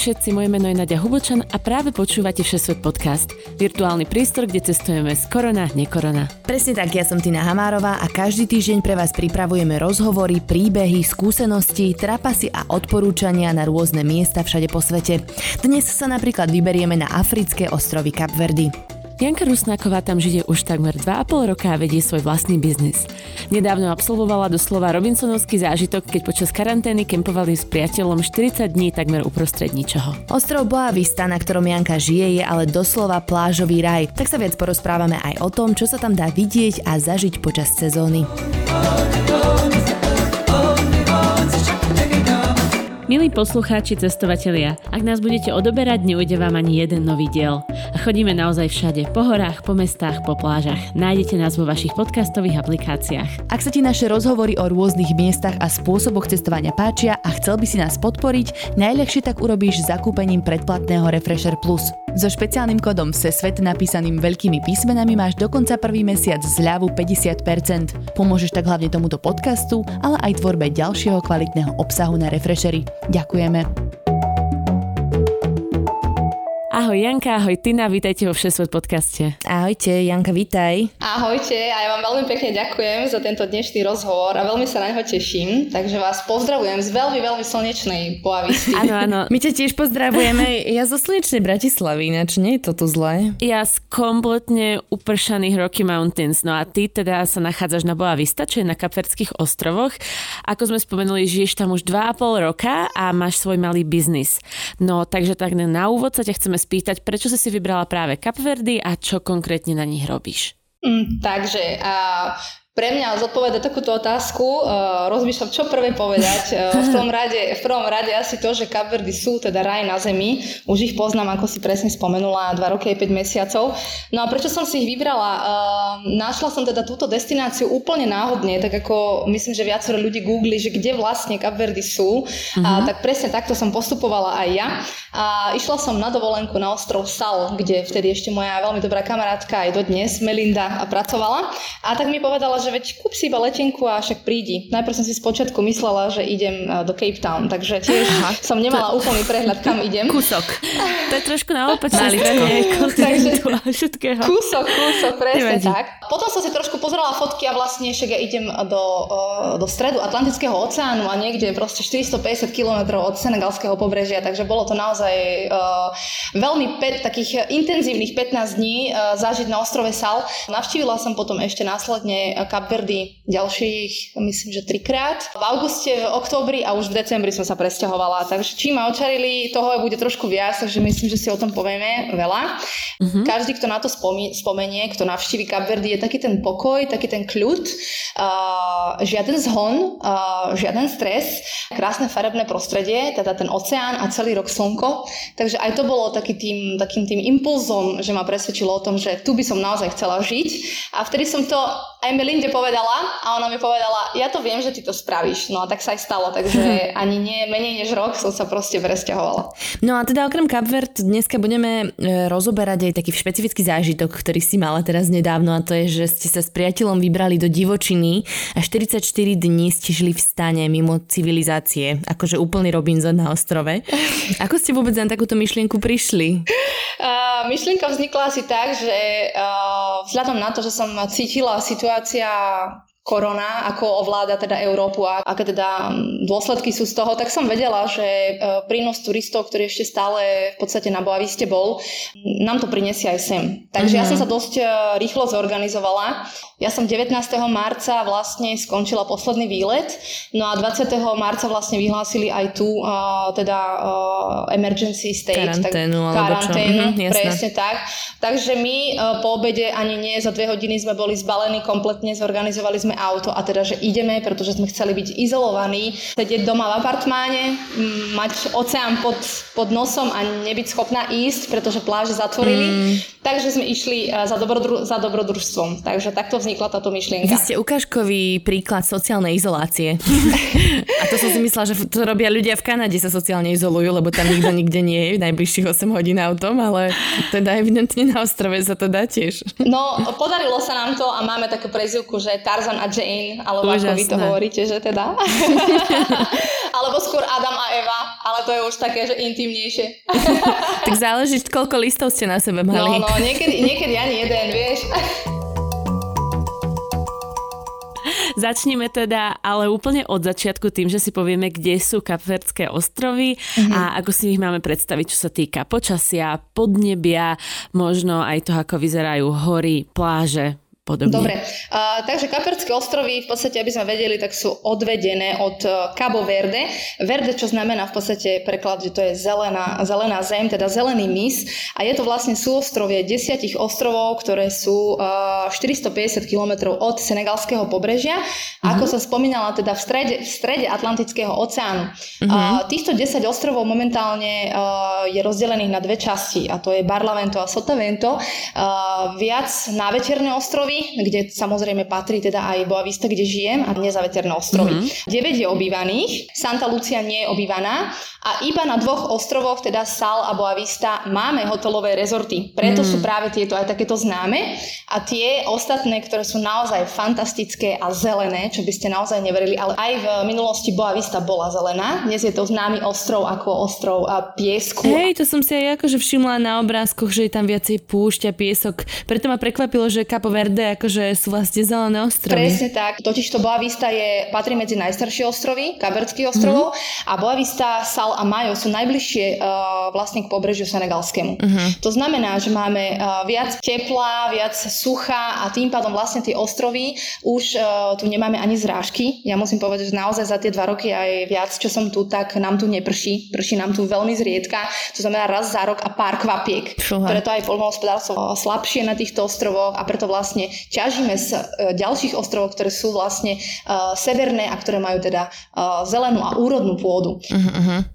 Všetci, moje meno je Nadia Hubočan a práve počúvate Všesvet podcast. Virtuálny prístor, kde cestujeme z korona, nekorona. Presne tak, ja som Tina Hamárová a každý týždeň pre vás pripravujeme rozhovory, príbehy, skúsenosti, trapasy a odporúčania na rôzne miesta všade po svete. Dnes sa napríklad vyberieme na africké ostrovy Kapverdy. Janka Rusnáková tam žije už takmer 2,5 roka a vedie svoj vlastný biznis. Nedávno absolvovala doslova Robinsonovský zážitok, keď počas karantény kempovali s priateľom 40 dní takmer uprostred ničoho. Ostrov Boa Vista, na ktorom Janka žije, je ale doslova plážový raj. Tak sa viac porozprávame aj o tom, čo sa tam dá vidieť a zažiť počas sezóny. Milí poslucháči, cestovatelia, ak nás budete odoberať, neujde vám ani jeden nový diel. A chodíme naozaj všade, po horách, po mestách, po plážach. Nájdete nás vo vašich podcastových aplikáciách. Ak sa ti naše rozhovory o rôznych miestach a spôsoboch cestovania páčia a chcel by si nás podporiť, najľahšie tak urobíš zakúpením predplatného Refresher Plus. So špeciálnym kódom SESVET napísaným veľkými písmenami máš dokonca prvý mesiac zľavu 50%. Pomôžeš tak hlavne tomuto podcastu, ale aj tvorbe ďalšieho kvalitného obsahu na Refreshery. Ďakujeme. Ahoj Janka, ahoj Tina, vítajte vo Všesvet podcaste. Ahojte, Janka, vítaj. Ahojte a ja vám veľmi pekne ďakujem za tento dnešný rozhovor a veľmi sa na neho teším, takže vás pozdravujem z veľmi, veľmi slnečnej Boavisty. Áno, áno, my ťa tiež pozdravujeme, ja zo slnečnej Bratislavy, ináč nie je to tu zlé. Ja z kompletne upršaných Rocky Mountains, no a ty teda sa nachádzaš na Boavista, čo je na Kapverdských ostrovoch. Ako sme spomenuli, žiješ tam už 2,5 roka a máš svoj malý biznis. No takže tak na úvod sa ťa chceme spýtať, prečo si si vybrala práve Kapverdy a čo konkrétne na nich robíš? Mm, takže a pre mňa zodpovedať takúto otázku, uh, rozmýšľam, čo prvé povedať. Uh, v, prvom rade, v prvom rade asi to, že Kapverdy sú teda raj na zemi. Už ich poznám, ako si presne spomenula, 2 roky a 5 mesiacov. No a prečo som si ich vybrala? Uh, našla som teda túto destináciu úplne náhodne, tak ako myslím, že viacero ľudí googli, že kde vlastne Kapverdy sú. Uh-huh. A mhm. tak presne takto som postupovala aj ja. A išla som na dovolenku na ostrov Sal, kde vtedy ešte moja veľmi dobrá kamarátka aj dodnes, Melinda, pracovala. A tak mi povedala, že veď kúp si iba letenku a však prídi. Najprv som si spočiatku myslela, že idem e, do Cape Town, takže tiež Aha, som nemala to... úplný prehľad, kam idem. Kúsok. To je trošku na opačnej strane všetkého. Kúsok, kúsok, presne Nevadí. tak. Potom som si trošku pozerala fotky a vlastne však ja idem do, do stredu Atlantického oceánu a niekde proste 450 km od senegalského pobrežia, takže bolo to naozaj veľmi pet, takých intenzívnych 15 dní zažiť na ostrove Sal. Navštívila som potom ešte následne Kapverdy ďalších, myslím, že trikrát. V auguste, v októbri a už v decembri som sa presťahovala. Takže čím ma očarili, toho bude trošku viac, takže myslím, že si o tom povieme veľa. Mm-hmm. Každý, kto na to spomenie, kto navštívi Kapverdy, je taký ten pokoj, taký ten kľud, uh, žiaden zhon, uh, žiaden stres, krásne farebné prostredie, teda ten oceán a celý rok slnko. Takže aj to bolo taký tým, takým tým impulzom, že ma presvedčilo o tom, že tu by som naozaj chcela žiť. A vtedy som to aj Melinde povedala a ona mi povedala, ja to viem, že ty to spravíš. No a tak sa aj stalo, takže ani nie menej než rok som sa proste presťahovala. No a teda okrem Kapvert dneska budeme e, rozoberať aj taký špecifický zážitok, ktorý si mala teraz nedávno a to je, že ste sa s priateľom vybrali do divočiny a 44 dní ste žili v stane mimo civilizácie, akože úplný Robinson na ostrove. Ako ste vôbec na takúto myšlienku prišli? Uh, myšlienka vznikla asi tak, že uh, vzhľadom na to, že som cítila situácia korona, ako ovláda teda Európu a aké teda dôsledky sú z toho, tak som vedela, že e, prínos turistov, ktorý ešte stále v podstate na Boaviste bol, nám to prinesie aj sem. Takže mm-hmm. ja som mhm. sa dosť e, rýchlo zorganizovala. Ja som 19. marca vlastne skončila posledný výlet, no a 20. marca vlastne vyhlásili aj tu uh, teda uh, emergency state. Karanténu, tak, karanténu, mm-hmm, presne tak. Takže my uh, po obede ani nie, za dve hodiny sme boli zbalení kompletne, zorganizovali sme auto a teda, že ideme, pretože sme chceli byť izolovaní, sedieť doma v apartmáne, mať oceán pod, pod nosom a nebyť schopná ísť, pretože pláže zatvorili. Mm Takže sme išli uh, za, dobrodru- za dobrodružstvom. Takže takto vznikla táto myšlienka. Vy ste ukážkový príklad sociálnej izolácie. A to som si myslela, že to robia ľudia v Kanade sa sociálne izolujú, lebo tam nikto nikde nie je najbližších 8 hodín autom, ale teda evidentne na ostrove sa to dá tiež. No, podarilo sa nám to a máme takú prezivku, že Tarzan a Jane, alebo Úžasné. ako vy to hovoríte, že teda. alebo skôr Adam a Eva, ale to je už také, že intimnejšie. tak záleží, koľko listov ste na sebe mali. No, no, niekedy, niekedy ani jeden, vieš. Začneme teda ale úplne od začiatku tým, že si povieme, kde sú Kapverdské ostrovy mm-hmm. a ako si ich máme predstaviť, čo sa týka počasia, podnebia, možno aj toho, ako vyzerajú hory, pláže, podobne. Dobre, uh, takže Kaperské ostrovy, v podstate, aby sme vedeli, tak sú odvedené od uh, Cabo Verde. Verde, čo znamená v podstate preklad, že to je zelená, zelená zem, teda zelený mis. A je to vlastne súostrovie desiatich ostrovov, ktoré sú uh, 450 km od senegalského pobrežia. Uh-huh. Ako som spomínala, teda v strede, v strede Atlantického oceánu. Uh-huh. Uh, týchto 10 ostrovov momentálne uh, je rozdelených na dve časti a to je Barlavento a Sotavento. Uh, viac náveterné ostrovy, kde samozrejme patrí teda aj Boavista, kde žijem a nezaveterné ostrovy. Mm-hmm. 9 je obývaných, Santa Lucia nie je obývaná a iba na dvoch ostrovoch, teda Sal a Boavista, máme hotelové rezorty. Preto mm. sú práve tieto aj takéto známe a tie ostatné, ktoré sú naozaj fantastické a zelené, čo by ste naozaj neverili, ale aj v minulosti Boavista bola zelená. Dnes je to známy ostrov ako ostrov a piesku. Hej, to som si aj akože všimla na obrázkoch, že je tam viacej púšť a piesok. Preto ma prekvapilo, že Capo Verde akože sú vlastne zelené ostrovy. Presne tak. Totiž to Boavista je, patrí medzi najstaršie ostrovy, Kaberských ostrovov mm. a Boavista, Sal a Majo sú najbližšie uh, vlastne k pobrežiu senegalskému. Uh-huh. To znamená, že máme uh, viac tepla, viac sucha a tým pádom vlastne tie ostrovy už uh, tu nemáme ani zrážky. Ja musím povedať, že naozaj za tie dva roky aj viac, čo som tu, tak nám tu neprší. Prší nám tu veľmi zriedka. To znamená raz za rok a pár kvapiek. Fúha. Preto aj poľnohospodárstvo slabšie na týchto ostrovoch a preto vlastne ťažíme z uh, ďalších ostrovov, ktoré sú vlastne uh, severné a ktoré majú teda uh, zelenú a úrodnú pôdu. Uh-huh.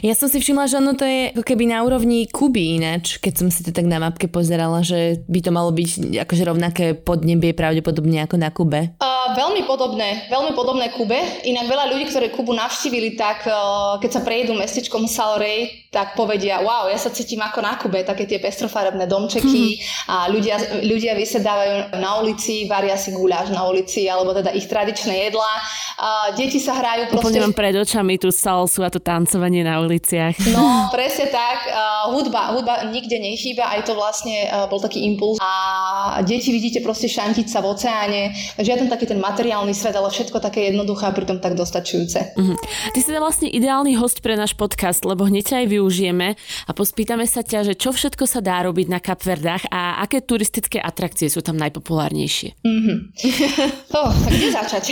Ja som si všimla, že ono to je ako keby na úrovni Kuby ináč, keď som si to tak na mapke pozerala, že by to malo byť akože rovnaké podnebie pravdepodobne ako na Kube. Uh, veľmi podobné, veľmi podobné Kube. Inak veľa ľudí, ktorí Kubu navštívili, tak uh, keď sa prejdú mestičkom Salrej, tak povedia, wow, ja sa cítim ako na Kube, také tie pestrofarebné domčeky hmm. a ľudia, ľudia vysedávajú na ulici, varia si guláš na ulici, alebo teda ich tradičné jedlá. Uh, deti sa hrajú proste... Úplne mám pred očami tú salsu a to tancovanie hudobne na uliciach. No, presne tak. Uh, hudba, hudba nikde nechýba, aj to vlastne uh, bol taký impuls. A deti vidíte proste šantiť sa v oceáne. Žiaden taký ten materiálny svet, ale všetko také jednoduché a pritom tak dostačujúce. Uh-huh. Ty si teda vlastne ideálny host pre náš podcast, lebo hneď aj využijeme a pospýtame sa ťa, že čo všetko sa dá robiť na Kapverdách a aké turistické atrakcie sú tam najpopulárnejšie. Uh-huh. oh, tak kde začať?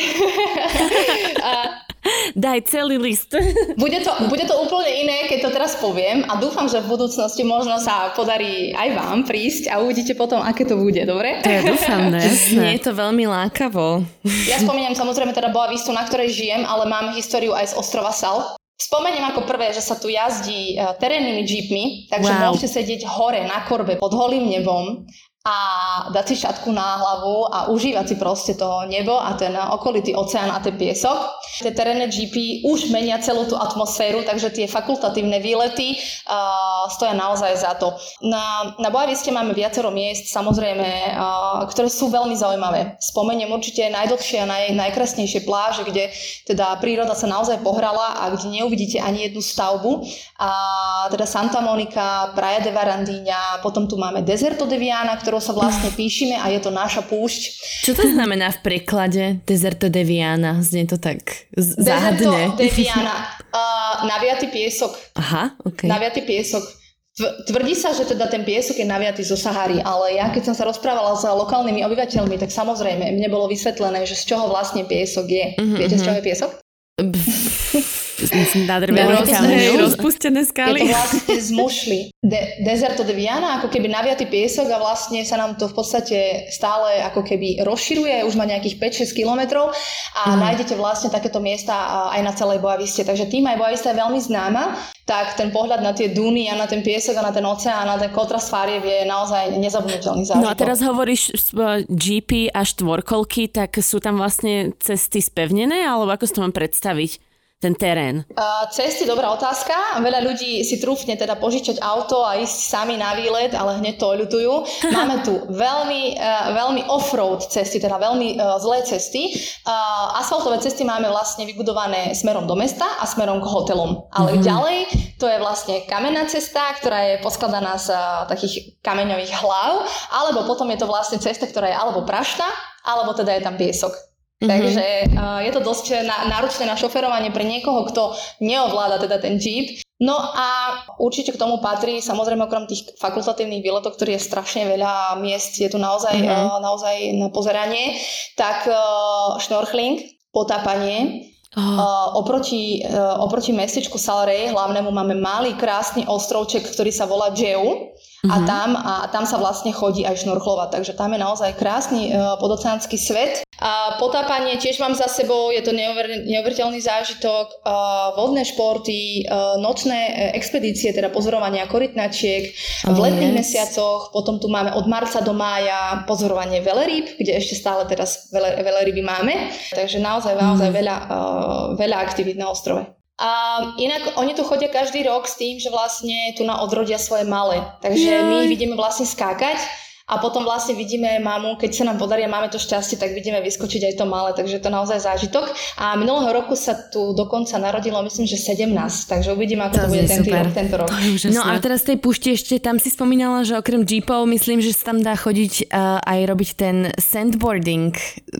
uh, Daj celý list. Bude to, bude to úplne iné, keď to teraz poviem a dúfam, že v budúcnosti možno sa podarí aj vám prísť a uvidíte potom, aké to bude, dobre? To ja dúfam, ne? Nie je to veľmi lákavo. Ja spomínam samozrejme teda bola výstu, na ktorej žijem, ale mám históriu aj z ostrova Sal. Spomeniem ako prvé, že sa tu jazdí e, terénnymi jeepmi, takže wow. môžete sedieť hore na korbe pod holým nebom a dať si šatku na hlavu a užívať si proste to nebo a ten okolitý oceán a ten piesok. Tie terénne GP už menia celú tú atmosféru, takže tie fakultatívne výlety uh, stoja naozaj za to. Na, na Bojaviste máme viacero miest, samozrejme, uh, ktoré sú veľmi zaujímavé. Spomeniem určite najdlhšie a naj, najkrásnejšie pláže, kde teda príroda sa naozaj pohrala a kde neuvidíte ani jednu stavbu. A teda Santa Monica, Praia de Varandíňa, potom tu máme Deserto de Viana, ktorou sa vlastne píšime a je to naša púšť. Čo to znamená v preklade Deserto de Viana? Znie to tak záhadne. Deserto de Viana. Uh, naviatý piesok. Aha, ok. Naviatý piesok. Tvrdí sa, že teda ten piesok je naviatý zo Sahary, ale ja keď som sa rozprávala s lokálnymi obyvateľmi, tak samozrejme mne bolo vysvetlené, že z čoho vlastne piesok je. Uh-huh, Viete, z čoho je piesok? Nádrvený kameň. Opustené skaly. Je to vlastne z mušly. De- Deserto de Viana, ako keby naviatý piesok a vlastne sa nám to v podstate stále ako keby rozširuje, už má nejakých 5-6 kilometrov a mm. nájdete vlastne takéto miesta aj na celej Boaviste. Takže tým aj Boavista je veľmi známa, tak ten pohľad na tie duny a na ten piesok a na ten oceán a na ten kontrast fariev je naozaj nezabudnutelný zážitok. No a teraz hovoríš GP a štvorkolky, tak sú tam vlastne cesty spevnené, alebo ako si to mám predstaviť? Ten terén? Uh, cesty, dobrá otázka. Veľa ľudí si trúfne teda požičať auto a ísť sami na výlet, ale hneď to ľutujú. Máme tu veľmi, uh, veľmi off-road cesty, teda veľmi uh, zlé cesty. Uh, asfaltové cesty máme vlastne vybudované smerom do mesta a smerom k hotelom. Ale mm-hmm. ďalej to je vlastne kamenná cesta, ktorá je poskladaná z uh, takých kameňových hlav, alebo potom je to vlastne cesta, ktorá je alebo prašta, alebo teda je tam piesok. Mm-hmm. Takže uh, je to dosť náročné na šoferovanie pre niekoho, kto neovláda teda ten Jeep. No a určite k tomu patrí, samozrejme okrem tých fakultatívnych výletov, ktorých je strašne veľa miest, je tu naozaj, mm-hmm. uh, naozaj na pozeranie, tak uh, šnorchling, potápanie, Oh. Oproti, uh, oproti mestečku Salrej, hlavnému, máme malý krásny ostrovček, ktorý sa volá Džeu a, mm-hmm. tam, a tam sa vlastne chodí aj šnorchlovať. Takže tam je naozaj krásny uh, podoceánsky svet. A potápanie tiež mám za sebou, je to neuver, neuveriteľný zážitok. Uh, vodné športy, uh, nočné expedície, teda pozorovania korytnačiek oh, v letných yes. mesiacoch. Potom tu máme od marca do mája pozorovanie veleryb, kde ešte stále teraz vele, veleryby máme. Takže naozaj, naozaj mm. veľa, uh, veľa aktivít na ostrove. A inak oni tu chodia každý rok s tým, že vlastne tu na odrodia svoje malé. Takže Jej. my vidíme vlastne skákať a potom vlastne vidíme mamu, keď sa nám podarí a máme to šťastie, tak vidíme vyskočiť aj to malé, takže to naozaj zážitok. A minulého roku sa tu dokonca narodilo, myslím, že 17, takže uvidíme, ako to, to bude tento rok, tento rok. No a teraz tej púšti ešte, tam si spomínala, že okrem jeepov, myslím, že sa tam dá chodiť uh, aj robiť ten sandboarding,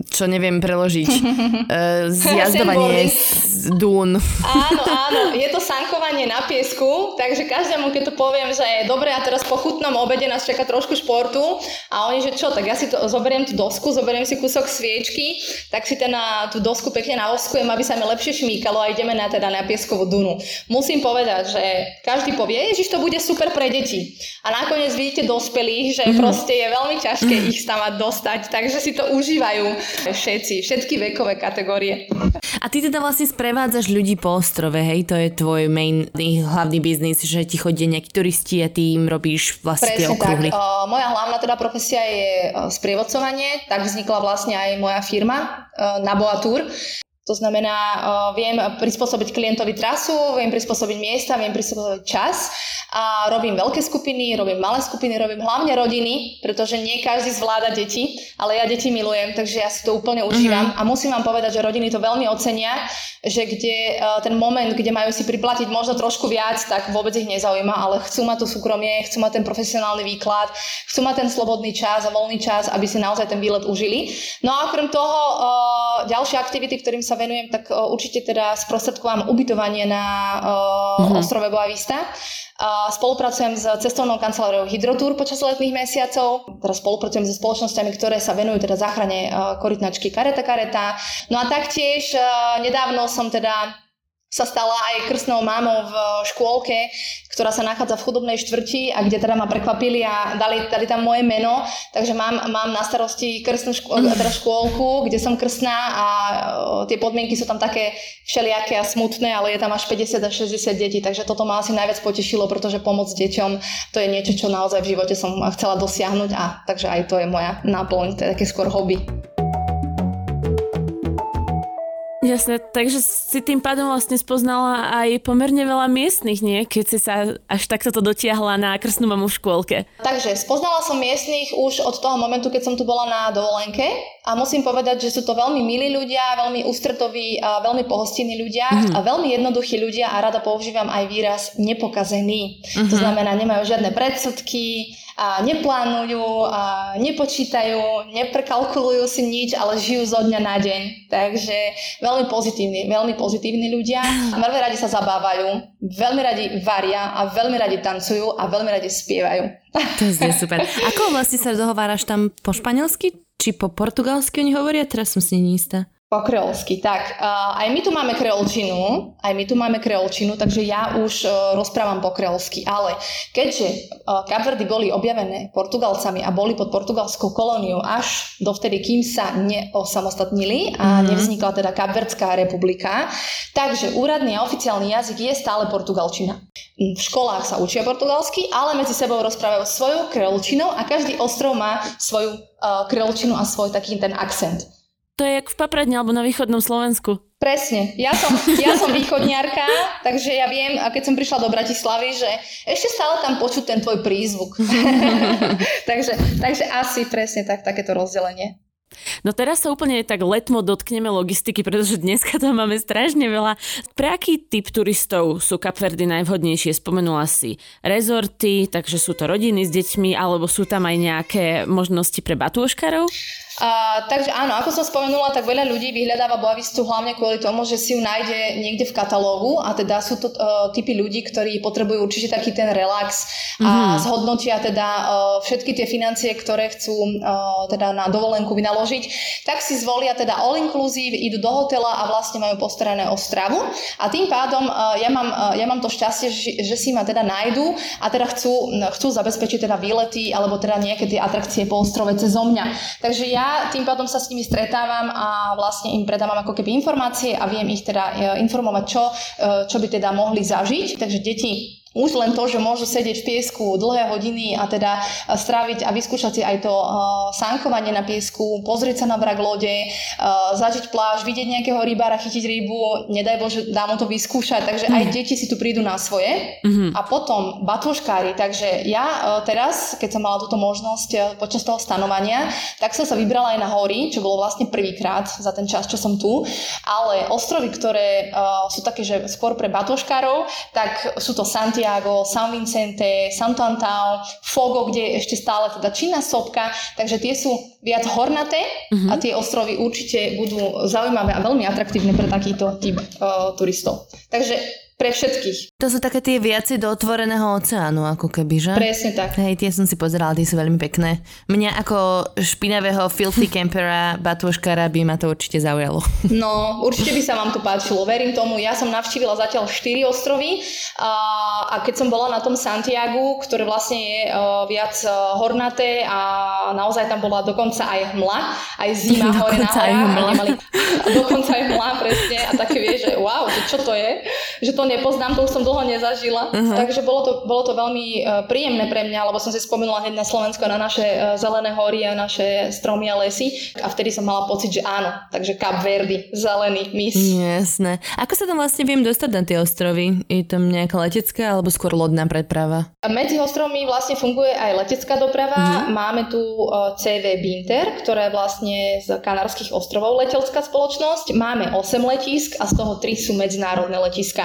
čo neviem preložiť, uh, zjazdovanie z dún. Áno, áno, je to sankovanie na piesku, takže každému, keď to poviem, že je dobre a teraz po chutnom obede nás čaká trošku športu, a oni, že čo, tak ja si to, zoberiem tú dosku, zoberiem si kúsok sviečky, tak si ten na tú dosku pekne naoskujem, aby sa mi lepšie šmíkalo a ideme na, teda na pieskovú dunu. Musím povedať, že každý povie, že to bude super pre deti. A nakoniec vidíte dospelých, že mm. proste je veľmi ťažké mm. ich tam dostať, takže si to užívajú všetci, všetky vekové kategórie. A ty teda vlastne sprevádzaš ľudí po ostrove, hej? To je tvoj main, hlavný biznis, že ti chodia nejakí turisti a ty im robíš vlastne Presne tie okruhy. Tak. Uh, moja hlavná teda profesia je e, sprievodcovanie, tak vznikla vlastne aj moja firma e, Naboatour. To znamená, viem prispôsobiť klientovi trasu, viem prispôsobiť miesta, viem prispôsobiť čas a robím veľké skupiny, robím malé skupiny, robím hlavne rodiny, pretože nie každý zvláda deti, ale ja deti milujem, takže ja si to úplne užívam uh-huh. a musím vám povedať, že rodiny to veľmi ocenia, že kde ten moment, kde majú si priplatiť možno trošku viac, tak vôbec ich nezaujíma, ale chcú mať to súkromie, chcú mať ten profesionálny výklad, chcú mať ten slobodný čas a voľný čas, aby si naozaj ten výlet užili. No a okrem toho ďalšie aktivity, ktorým sa venujem, tak určite teda sprostredkovám ubytovanie na uh, uh-huh. ostrove Boavista. Spolupracujem s cestovnou kanceláriou Hydrotour počas letných mesiacov. Teraz spolupracujem so spoločnosťami, ktoré sa venujú teda záchrane korytnačky Kareta Kareta. No a taktiež nedávno som teda sa stala aj krstnou mámou v škôlke, ktorá sa nachádza v chudobnej štvrti a kde teda ma prekvapili a dali, dali tam moje meno, takže mám, mám na starosti krstnú škô, teda škôlku, kde som krstná a tie podmienky sú tam také všelijaké a smutné, ale je tam až 50 až 60 detí, takže toto ma asi najviac potešilo, pretože pomoc deťom to je niečo, čo naozaj v živote som chcela dosiahnuť a takže aj to je moja náplň, to je také skôr hobby. Jasne, takže si tým pádom vlastne spoznala aj pomerne veľa miestnych, nie? Keď si sa až takto to dotiahla na krstnú mamu v škôlke. Takže spoznala som miestnych už od toho momentu, keď som tu bola na dovolenke a musím povedať, že sú to veľmi milí ľudia, veľmi ústretoví a veľmi pohostinní ľudia mm-hmm. a veľmi jednoduchí ľudia a rada používam aj výraz nepokazený. Mm-hmm. To mhm. znamená, nemajú žiadne predsudky, a neplánujú, a nepočítajú, neprekalkulujú si nič, ale žijú zo dňa na deň. Takže veľmi pozitívni, veľmi pozitívni ľudia. Veľmi radi sa zabávajú, veľmi radi varia a veľmi radi tancujú a veľmi radi spievajú. To je super. Ako vlastne sa dohováraš tam po španielsky? Či po portugalsky oni hovoria? Teraz som si neistá. Po kreolsky, tak. Uh, aj my tu máme kreolčinu, aj my tu máme kreolčinu, takže ja už uh, rozprávam po kreolsky, ale keďže uh, Kapverdy boli objavené Portugalcami a boli pod portugalskou kolóniou až dovtedy, kým sa neosamostatnili a mm-hmm. nevznikla teda Kapverdská republika, takže úradný a oficiálny jazyk je stále portugalčina. V školách sa učia portugalsky, ale medzi sebou rozprávajú svojou kreolčinou a každý ostrov má svoju uh, kreolčinu a svoj taký ten akcent. To je jak v Papradne alebo na východnom Slovensku. Presne. Ja som, ja som východniarka, takže ja viem, a keď som prišla do Bratislavy, že ešte stále tam počuť ten tvoj prízvuk. takže, takže asi presne tak, takéto rozdelenie. No teraz sa úplne tak letmo dotkneme logistiky, pretože dneska tam máme strašne veľa. Pre aký typ turistov sú Kapverdy najvhodnejšie? Spomenula si rezorty, takže sú to rodiny s deťmi, alebo sú tam aj nejaké možnosti pre batúškarov? A, takže áno, ako som spomenula, tak veľa ľudí vyhľadáva Boavistu hlavne kvôli tomu, že si ju nájde niekde v katalógu a teda sú to uh, typy ľudí, ktorí potrebujú určite taký ten relax a mm-hmm. zhodnotia teda uh, všetky tie financie, ktoré chcú uh, teda na dovolenku vynaložiť, tak si zvolia teda all inclusive, idú do hotela a vlastne majú postarané o stravu a tým pádom uh, ja, mám, uh, ja mám to šťastie, že, že si ma teda nájdu a teda chcú, chcú zabezpečiť teda výlety alebo teda nejaké tie atrakcie po ostrove cez mňa. Takže ja tým pádom sa s nimi stretávam a vlastne im predávam ako keby informácie a viem ich teda e, informovať, čo, e, čo by teda mohli zažiť. Takže deti už len to, že môžu sedieť v piesku dlhé hodiny a teda e, stráviť a vyskúšať si aj to uh, sánkovanie na piesku, pozrieť sa na brak lode, uh, zažiť pláž, vidieť nejakého rybára, chytiť rybu, nedaj Bože, dá mu to vyskúšať, takže mm. aj mhm. deti si tu prídu na svoje. Mm-hmm. A potom batúškári, takže ja uh, teraz, keď som mala túto možnosť uh, počas toho stanovania, tak som sa vybrala aj na hory, čo bolo vlastne prvýkrát za ten čas, čo som tu, ale ostrovy, ktoré uh, sú také, že skôr pre batúškárov, tak sú to Santiago, Santiago, San Vicente, Santo Antão, Fogo, kde je ešte stále teda činná sopka, takže tie sú viac hornaté uh-huh. a tie ostrovy určite budú zaujímavé a veľmi atraktívne pre takýto typ uh, turistov. Takže pre všetkých. To sú také tie viaci do otvoreného oceánu, ako keby, že? Presne tak. Hej, tie som si pozerala, tie sú veľmi pekné. Mňa ako špinavého filthy campera, batúškara by ma to určite zaujalo. No, určite by sa vám to páčilo, verím tomu. Ja som navštívila zatiaľ 4 ostrovy a, a keď som bola na tom Santiagu, ktoré vlastne je uh, viac uh, hornaté a naozaj tam bola dokonca aj hmla, aj zima hore na horách. Aj hmla. Nemali, dokonca aj hmla, presne. A také vie, že wow, že čo to je? Že to nepoznám, to už som dlho nezažila. Uh-huh. Takže bolo to, bolo to veľmi uh, príjemné pre mňa, lebo som si spomenula hneď na Slovensko, na naše uh, zelené hory a naše stromy a lesy. A vtedy som mala pocit, že áno. Takže Cap Verdi, zelený mis. Jasné. Ako sa tam vlastne viem dostať na tie ostrovy? Je tam nejaká letecká alebo skôr lodná preprava? Medzi ostrovmi vlastne funguje aj letecká doprava. Uh-huh. Máme tu uh, CV Binter, ktorá je vlastne z Kanárskych ostrovov letelská spoločnosť. Máme 8 letisk a z toho 3 sú medzinárodné letiska.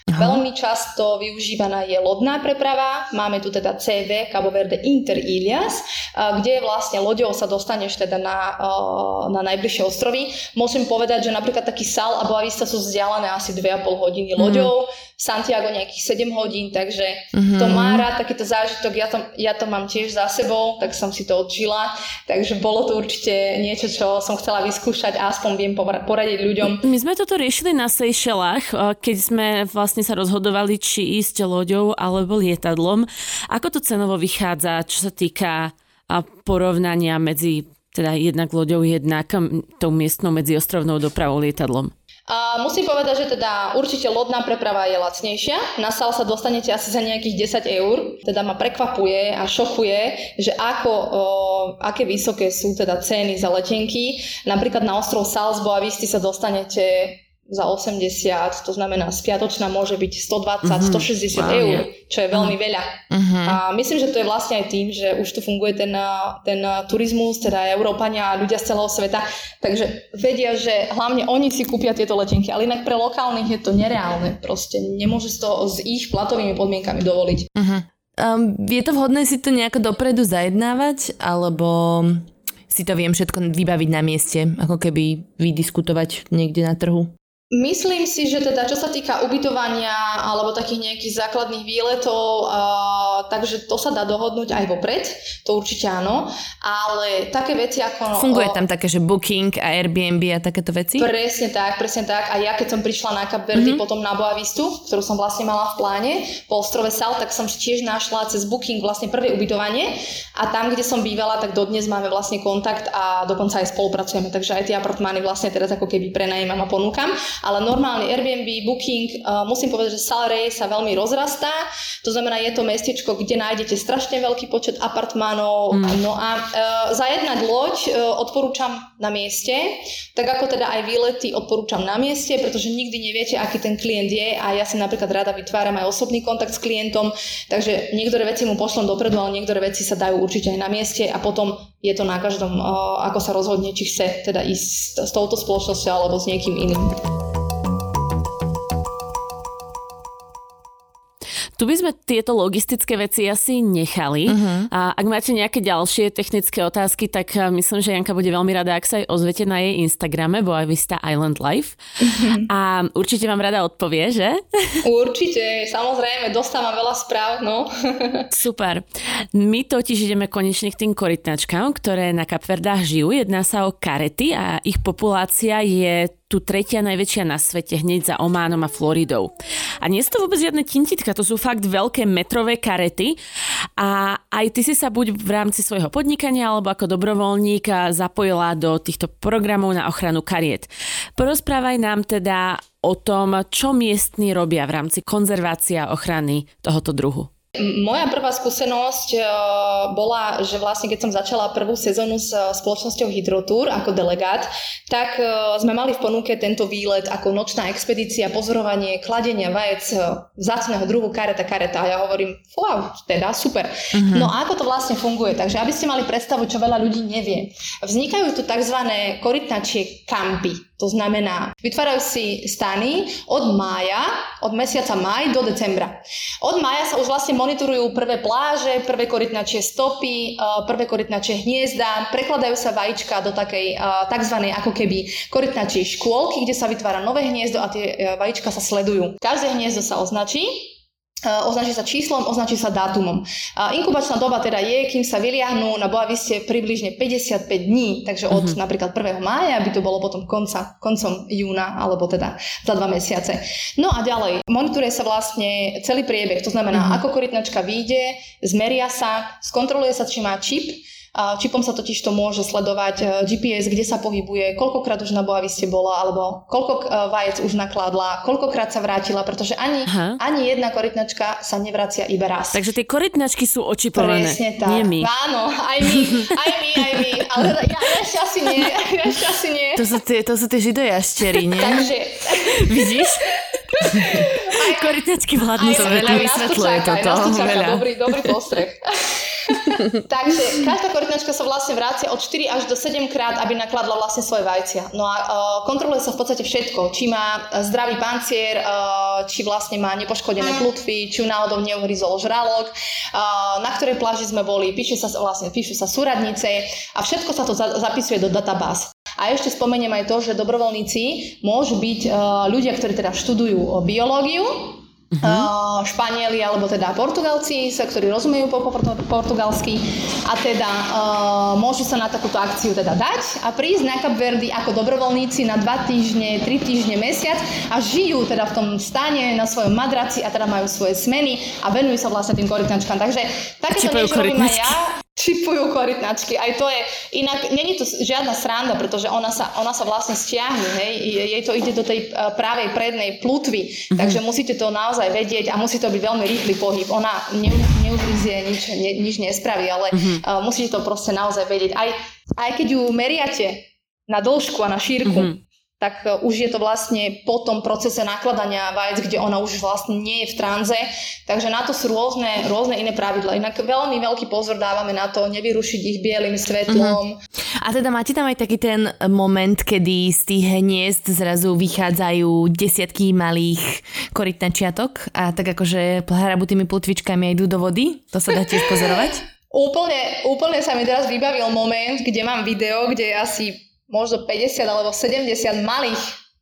Aha. Veľmi často využívaná je lodná preprava. Máme tu teda CV Cabo Verde Inter Ilias, kde vlastne loďou sa dostaneš teda na, na najbližšie ostrovy. Musím povedať, že napríklad taký Sal a Boavista sú vzdialené asi 2,5 hodiny loďou. Mm. Santiago nejakých 7 hodín, takže mm-hmm. to má rád takýto zážitok, ja to, ja to mám tiež za sebou, tak som si to odžila, takže bolo to určite niečo, čo som chcela vyskúšať a aspoň viem poradiť ľuďom. My sme toto riešili na Seychellách, keď sme vlastne sa rozhodovali, či ísť loďou alebo lietadlom. Ako to cenovo vychádza, čo sa týka porovnania medzi teda jednak loďou, jednak tou miestnou medziostrovnou dopravou lietadlom? A musím povedať, že teda určite lodná preprava je lacnejšia. Na sal sa dostanete asi za nejakých 10 eur. Teda ma prekvapuje a šokuje, že ako, o, aké vysoké sú teda ceny za letenky. Napríklad na ostrov Salzbo a vy sa dostanete za 80, to znamená spiatočná môže byť 120, mm-hmm. 160 wow, eur, čo je veľmi mm. veľa. Mm-hmm. A myslím, že to je vlastne aj tým, že už tu funguje ten, ten turizmus, teda Európania a ľudia z celého sveta, takže vedia, že hlavne oni si kúpia tieto letenky, ale inak pre lokálnych je to nereálne, proste nemôže si to s ich platovými podmienkami dovoliť. Mm-hmm. Um, je to vhodné si to nejako dopredu zajednávať, alebo si to viem všetko vybaviť na mieste, ako keby vydiskutovať niekde na trhu? Myslím si, že teda čo sa týka ubytovania alebo takých nejakých základných výletov, uh, takže to sa dá dohodnúť aj vopred, to určite áno, ale také veci ako... Funguje tam také, že booking a Airbnb a takéto veci? Presne tak, presne tak. A ja keď som prišla na Cap Verde, mm-hmm. potom na Boavistu, ktorú som vlastne mala v pláne, po ostrove Sal, tak som tiež našla cez booking vlastne prvé ubytovanie a tam, kde som bývala, tak dodnes máme vlastne kontakt a dokonca aj spolupracujeme, takže aj tie apartmány vlastne teraz ako keby prenajímam a ponúkam ale normálny Airbnb, Booking, uh, musím povedať, že Salary sa veľmi rozrastá, to znamená, je to mestečko, kde nájdete strašne veľký počet apartmánov, mm. no a uh, zajednať loď uh, odporúčam na mieste, tak ako teda aj výlety odporúčam na mieste, pretože nikdy neviete, aký ten klient je. A ja si napríklad rada vytváram aj osobný kontakt s klientom, takže niektoré veci mu pošlem dopredu, ale niektoré veci sa dajú určite aj na mieste. A potom je to na každom, ako sa rozhodne, či chce teda ísť s touto spoločnosťou alebo s niekým iným. Tu by sme tieto logistické veci asi nechali. Uh-huh. A ak máte nejaké ďalšie technické otázky, tak eh, myslím, že Janka bude veľmi rada, ak sa aj ozvete na jej Instagrame Boa Vista Island Life. Uh-huh. A určite vám rada odpovie, že? Určite, samozrejme, dostávam veľa správ, no. Super. My totiž ideme konečne k tým korytnačkám, ktoré na Kapverdách žijú. Jedná sa o karety a ich populácia je tu tretia najväčšia na svete, hneď za Ománom a Floridou. A nie sú to vôbec žiadne tintitka, to sú fakt veľké metrové karety a aj ty si sa buď v rámci svojho podnikania alebo ako dobrovoľník zapojila do týchto programov na ochranu kariet. Porozprávaj nám teda o tom, čo miestni robia v rámci konzervácia a ochrany tohoto druhu. Moja prvá skúsenosť e, bola, že vlastne keď som začala prvú sezónu s e, spoločnosťou Hydrotour ako delegát, tak e, sme mali v ponuke tento výlet ako nočná expedícia, pozorovanie, kladenia vajec vzácného druhu kareta kareta. A ja hovorím, wow, teda super. Uh-huh. No a ako to vlastne funguje? Takže aby ste mali predstavu, čo veľa ľudí nevie. Vznikajú tu tzv. korytnačie kampy. To znamená, vytvárajú si stany od mája, od mesiaca maj do decembra. Od mája sa už vlastne monitorujú prvé pláže, prvé korytnačie stopy, e, prvé korytnačie hniezda, prekladajú sa vajíčka do takej e, tzv. ako keby korytnačie škôlky, kde sa vytvára nové hniezdo a tie e, vajíčka sa sledujú. Každé hniezdo sa označí, označí sa číslom, označí sa dátumom. Inkubačná doba teda je, kým sa vyliahnú na Boaviste približne 55 dní, takže od uh-huh. napríklad 1. mája by to bolo potom konca, koncom júna, alebo teda za dva mesiace. No a ďalej, monitoruje sa vlastne celý priebeh, to znamená, uh-huh. ako korytnačka vyjde, zmeria sa, skontroluje sa, či má čip, Čipom sa totiž to môže sledovať e, GPS, kde sa pohybuje, koľkokrát už na Boaviste bola, alebo koľko e, vajec už nakladla, koľkokrát sa vrátila, pretože ani, ani jedna korytnačka sa nevracia iba raz. Takže tie korytnačky sú očipované. Presne tak. Nie my. Áno, aj my, aj my, aj my. Ale teda ja, ja ešte asi nie, ja ešte asi nie. To sú tie, to sú tie židojaštery, nie? Takže... Vidíš? Korytnačky vládnu sa veľa vysvetľuje toto. Veľa. Dobrý, dobrý postreh. Takže každá korytnačka sa vlastne vrácia od 4 až do 7 krát, aby nakladla vlastne svoje vajcia. No a uh, kontroluje sa v podstate všetko. Či má zdravý pancier, uh, či vlastne má nepoškodené plutvy, či ju náhodou neuhryzol žralok, uh, na ktorej pláži sme boli, píše sa, vlastne, píšu sa súradnice a všetko sa to za, zapisuje do databáz. A ešte spomeniem aj to, že dobrovoľníci môžu byť ľudia, ktorí teda študujú biológiu, uh-huh. Španieli alebo teda Portugalci, ktorí rozumejú po, po, po portugalsky a teda uh, môžu sa na takúto akciu teda dať a prísť na Cap Verde ako dobrovoľníci na dva týždne, tri týždne, mesiac a žijú teda v tom stane na svojom madraci a teda majú svoje smeny a venujú sa vlastne tým korytnačkám. Takže takéto niečo robím aj ja čipujú korytnačky. Aj to je, inak není to žiadna sranda, pretože ona sa, ona sa vlastne stiahne, hej, jej to ide do tej e, pravej prednej plutvy, mm-hmm. takže musíte to naozaj vedieť a musí to byť veľmi rýchly pohyb. Ona ne, nič, ne, nič nespraví, ale mm-hmm. uh, musíte to proste naozaj vedieť. Aj, aj keď ju meriate na dĺžku a na šírku, mm-hmm tak e, už je to vlastne po tom procese nakladania vajec, kde ona už vlastne nie je v tranze. Takže na to sú rôzne, rôzne iné pravidla. Inak veľmi veľký pozor dávame na to, nevyrušiť ich bielým svetlom. Uh-huh. A teda máte tam aj taký ten moment, kedy z tých hniezd zrazu vychádzajú desiatky malých korytnačiatok a tak akože hrabu tými plutvičkami idú do vody? To sa dá tiež pozorovať? úplne, úplne sa mi teraz vybavil moment, kde mám video, kde asi možno 50 alebo 70 malých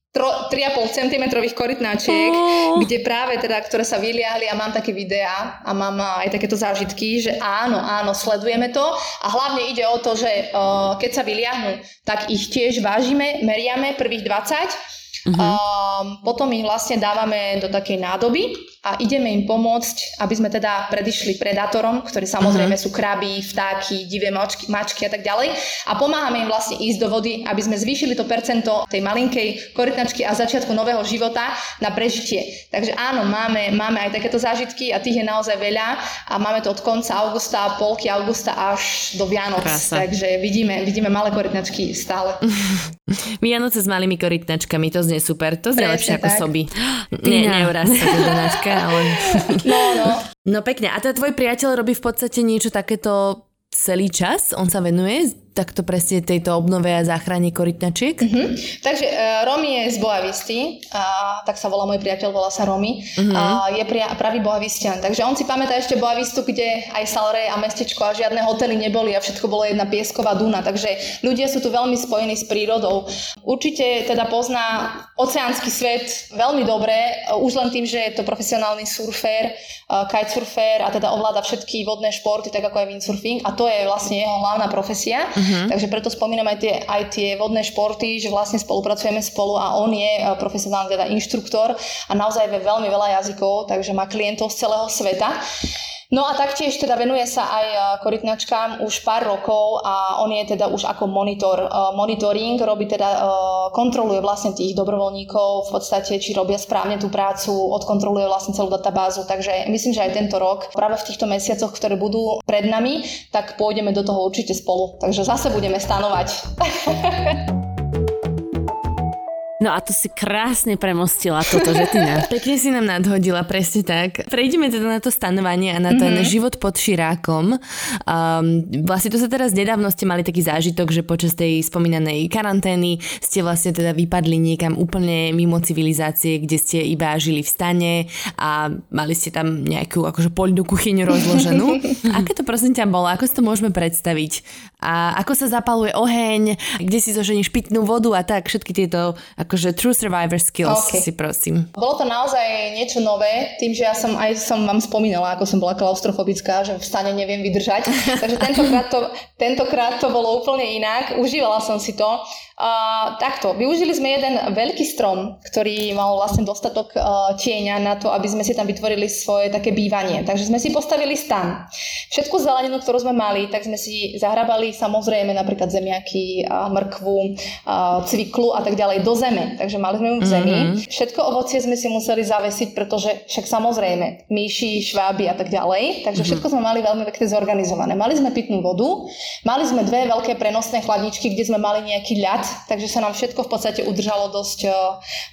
3,5 cm korytnáčiek, oh. kde práve teda, ktoré sa vyliahli a mám také videá a mám aj takéto zážitky, že áno, áno, sledujeme to a hlavne ide o to, že uh, keď sa vyliahnú, tak ich tiež vážime, meriame prvých 20 Uh-huh. Um, potom ich vlastne dávame do takej nádoby a ideme im pomôcť, aby sme teda predišli predátorom, ktorí samozrejme uh-huh. sú kraby, vtáky, divé mačky, mačky a tak ďalej. A pomáhame im vlastne ísť do vody, aby sme zvýšili to percento tej malinkej korytnačky a začiatku nového života na prežitie. Takže áno, máme, máme aj takéto zážitky a tých je naozaj veľa a máme to od konca augusta, polky augusta až do Vianoc. Krása. Takže vidíme, vidíme malé korytnačky stále. Vianoce s malými korytnačkami, to znie super. To znie lepšie ako soby. Nie, neuraz sa to ale... No, no. No pekne. A to tvoj priateľ robí v podstate niečo takéto celý čas? On sa venuje takto presne tejto obnove a záchrane korytnačiek? Uh-huh. Takže uh, Romy je z Boavisty, uh, tak sa volá môj priateľ, volá sa Romy. Uh-huh. Uh, je pria, pravý Boavistian. Takže on si pamätá ešte Boavistu, kde aj Salre a mestečko a žiadne hotely neboli a všetko bolo jedna piesková duna. Takže ľudia sú tu veľmi spojení s prírodou. Určite teda pozná oceánsky svet veľmi dobre, už len tým, že je to profesionálny surfer, uh, kitesurfer a teda ovláda všetky vodné športy, tak ako aj windsurfing a to je vlastne jeho hlavná profesia. Uh-huh. Uh-huh. Takže preto spomínam aj tie, aj tie vodné športy, že vlastne spolupracujeme spolu a on je eh, profesionálny teda inštruktor a naozaj vie veľmi veľa jazykov, takže má klientov z celého sveta. No a taktiež teda venuje sa aj e, korytnačkám už pár rokov a on je teda už ako monitor, e, monitoring, robí teda, e, kontroluje vlastne tých dobrovoľníkov v podstate, či robia správne tú prácu, odkontroluje vlastne celú databázu, takže myslím, že aj tento rok, práve v týchto mesiacoch, ktoré budú pred nami, tak pôjdeme do toho určite spolu, takže zase budeme stanovať. No a to si krásne premostila toto, že ty. Pekne si nám nadhodila, presne tak. Prejdeme teda na to stanovanie a na ten mm-hmm. život pod širákom. Um, vlastne to sa teraz nedávno ste mali taký zážitok, že počas tej spomínanej karantény ste vlastne teda vypadli niekam úplne mimo civilizácie, kde ste iba žili v stane a mali ste tam nejakú akože poľnú kuchyňu rozloženú. Aké to prosím ťa bolo? Ako si to môžeme predstaviť? A ako sa zapaluje oheň? Kde si zoženíš pitnú vodu a tak? Všetky tieto akože true survivor skills okay. si prosím. Bolo to naozaj niečo nové, tým, že ja som aj som vám spomínala, ako som bola klaustrofobická, že v stane neviem vydržať. Takže tentokrát to, tentokrát to bolo úplne inak. Užívala som si to. Uh, takto, využili sme jeden veľký strom, ktorý mal vlastne dostatok uh, tieňa na to, aby sme si tam vytvorili svoje také bývanie. Takže sme si postavili stan. Všetku zeleninu, ktorú sme mali, tak sme si zahrabali samozrejme napríklad zemiaky, uh, mrkvu, uh, cviklu a tak ďalej do zeme. Takže mali sme ju v zemi. Mm-hmm. Všetko ovocie sme si museli zavesiť, pretože však samozrejme myši, šváby a tak ďalej. Takže mm-hmm. všetko sme mali veľmi pekne zorganizované. Mali sme pitnú vodu, mali sme dve veľké prenosné chladničky, kde sme mali nejaký ľad takže sa nám všetko v podstate udržalo dosť eh,